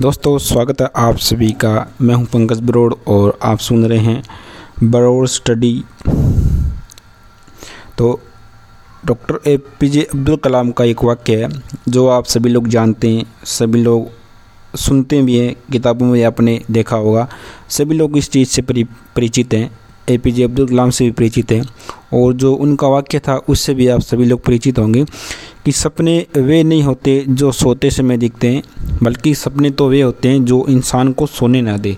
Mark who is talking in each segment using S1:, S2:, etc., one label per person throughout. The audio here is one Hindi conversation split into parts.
S1: दोस्तों, स्वागत है आप सभी का। मैं हूँ पंकज बरोड़ और आप सुन रहे हैं बरोड़ स्टडी। तो doctor A P J Abdul Kalam का एक वाक्य है, जो आप सभी लोग जानते हैं, सभी लोग सुनते भी हैं, किताबों में आपने देखा होगा। सभी लोग इस चीज़ से परिचित हैं, ए पी जे अब्दुल कलाम से भी परिचित हैं, और जो उनका वाक्य था, उससे भी आप सभी लोग परिचित होंगे। कि सपने वे नहीं होते जो सोते समय दिखते हैं, बल्कि सपने तो वे होते हैं जो इंसान को सोने ना दे।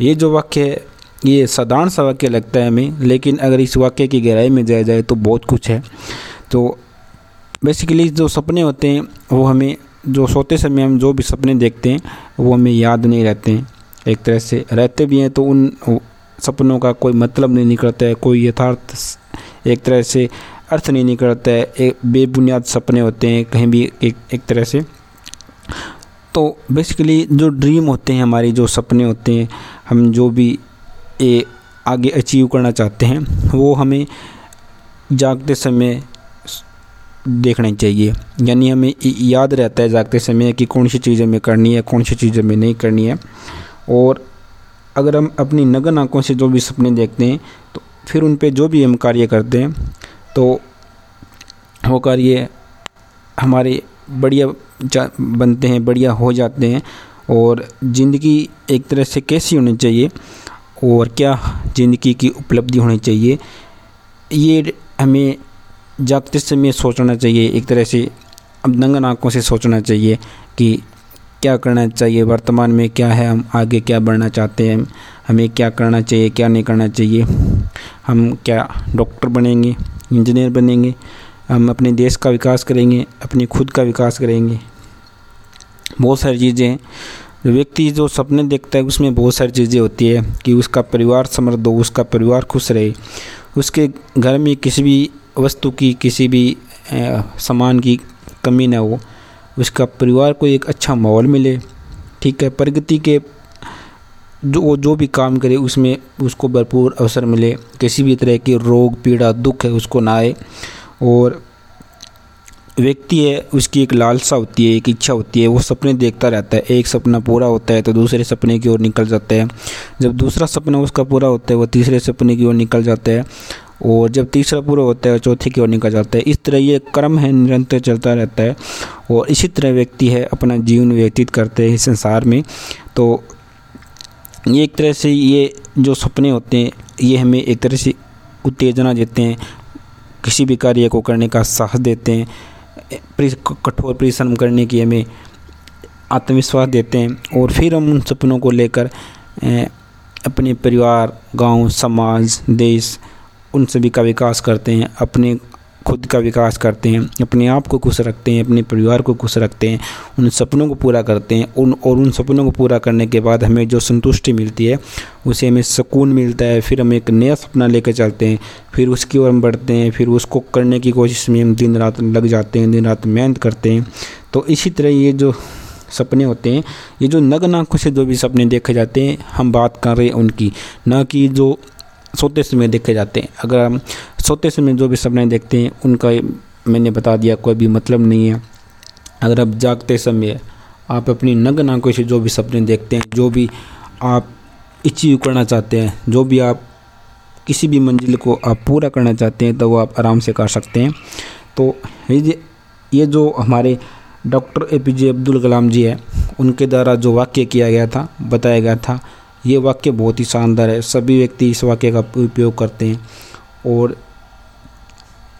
S1: ये जो वाक्य है, ये साधारण सा वाक्य लगता है हमें, लेकिन अगर इस वाक्य की गहराई में जाया जाए तो बहुत कुछ है। तो बेसिकली जो सपने होते हैं, वो हमें जो सोते समय हम जो भी सपने देखते हैं, वो हमें याद नहीं रहते हैं। एक तरह से रहते भी हैं तो उन सपनों का कोई मतलब नहीं निकलता है, कोई यथार्थ एक तरह से अर्थ नहीं निकलता है एक बेबुनियाद सपने होते हैं कहीं भी एक एक तरह से। तो बेसिकली जो ड्रीम होते हैं हमारी जो सपने होते हैं हम जो भी ए, आगे अचीव करना चाहते हैं वो हमें जागते समय देखना चाहिए। यानी हमें याद रहता है जागते समय कि कौन सी चीज़ हमें करनी है कौन सी चीज़ हमें नहीं करनी है। और अगर हम अपनी नगन आँखों से जो भी सपने देखते हैं तो फिर उन पर जो भी हम कार्य करते हैं तो वो कार्य हमारे बढ़िया बनते हैं, बढ़िया हो जाते हैं। और ज़िंदगी एक तरह से कैसी होनी चाहिए और क्या ज़िंदगी की उपलब्धि होनी चाहिए, ये हमें जागते समय सोचना चाहिए, एक तरह से अब नंगन आँखों से सोचना चाहिए कि क्या करना चाहिए, वर्तमान में क्या है, हम आगे क्या बढ़ना चाहते हैं, हमें क्या करना चाहिए, क्या नहीं करना चाहिए, हम क्या डॉक्टर बनेंगे। इंजीनियर बनेंगे, हम अपने देश का विकास करेंगे, अपने खुद का विकास करेंगे। बहुत सारी चीज़ें हैं। व्यक्ति जो सपने देखता है, उसमें बहुत सारी चीज़ें होती है कि उसका परिवार समृद्ध हो उसका परिवार खुश रहे। उसके घर में किसी भी वस्तु की, किसी भी सामान की कमी ना हो। उसका परिवार को एक अच्छा माहौल मिले। ठीक है, प्रगति के जो वो जो भी काम करे, उसमें उसको भरपूर अवसर मिले। किसी भी तरह के रोग, पीड़ा, दुख है, उसको ना आए। और व्यक्ति है, उसकी एक लालसा होती है, एक इच्छा होती है, वो सपने देखता रहता है। एक सपना पूरा होता है तो दूसरे सपने की ओर निकल जाता है। जब दूसरा सपना उसका पूरा होता है, वो तीसरे सपने की ओर निकल जाता है। और जब तीसरा पूरा होता है, चौथे की ओर निकल जाता है। इस तरह ये क्रम है, निरंतर चलता रहता है। और इसी तरह व्यक्ति है, अपना जीवन व्यतीत करते हैं संसार में। तो ये एक तरह से ये जो सपने होते हैं ये हमें एक तरह से उत्तेजना देते हैं किसी भी कार्य को करने का साहस देते हैं कठोर परिश्रम करने की हमें आत्मविश्वास देते हैं और फिर हम उन सपनों को लेकर अपने परिवार गाँव, समाज देश उन सभी का विकास करते हैं अपने खुद का विकास करते हैं, अपने आप को खुश रखते हैं, अपने परिवार को खुश रखते हैं, उन सपनों को पूरा करते हैं, उन और उन सपनों को पूरा करने के बाद हमें जो संतुष्टि मिलती है, उसे हमें सुकून मिलता है, फिर हम एक नया सपना लेकर चलते हैं, फिर उसकी ओर हम बढ़ते हैं, फिर उसको करने की कोशिश में हम दिन रात लग जाते हैं दिन रात मेहनत करते हैं। तो इसी तरह ये जो सपने होते हैं, ये जो नग्न आँखों से जो भी सपने देखे जाते हैं, हम बात कर रहे हैं उनकी, न कि जो सोते समय देखे जाते हैं। अगर हम सोते समय जो भी सपने देखते हैं, उनका मैंने बता दिया, कोई भी मतलब नहीं है। अगर आप जागते समय आप अपनी नग्न आँखों से जो भी सपने देखते हैं, जो भी आप अचीव करना चाहते हैं, जो भी आप किसी भी मंजिल को आप पूरा करना चाहते हैं तो वो आप आराम से कर सकते हैं। तो ये ये जो हमारे doctor A P J Abdul Kalam ji है, उनके द्वारा जो वाक्य किया गया था, बताया गया था, ये वाक्य बहुत ही शानदार है। सभी व्यक्ति इस वाक्य का उपयोग करते हैं। और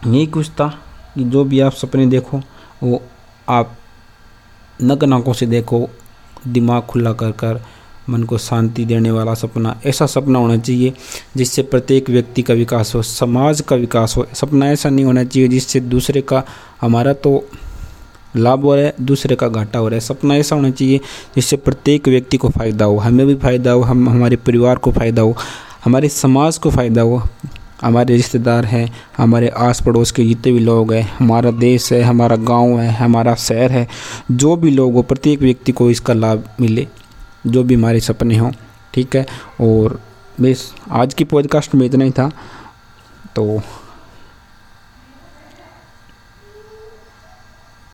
S1: यही कुछ था कि जो भी आप सपने देखो, वो आप नग्न आँखों से देखो, दिमाग खुला कर कर, मन को शांति देने वाला सपना, ऐसा सपना होना चाहिए जिससे प्रत्येक व्यक्ति का विकास हो, समाज का विकास हो। सपना ऐसा नहीं होना चाहिए जिससे दूसरे का, हमारा तो लाभ हो रहा है, दूसरे का घाटा हो रहा है। सपना ऐसा होना चाहिए जिससे प्रत्येक व्यक्ति को फ़ायदा हो। हमें भी फ़ायदा हो, हम, हमारे परिवार को फ़ायदा हो, हमारे समाज को फ़ायदा हो। हमारे रिश्तेदार हैं, हमारे आस पड़ोस के जितने भी लोग हैं, हमारा देश है, हमारा गाँव है, हमारा शहर है, जो भी लोग हो, प्रत्येक व्यक्ति को इसका लाभ मिले, जो भी हमारे सपने हों, ठीक है? और बस आज की पॉडकास्ट में इतना ही था तो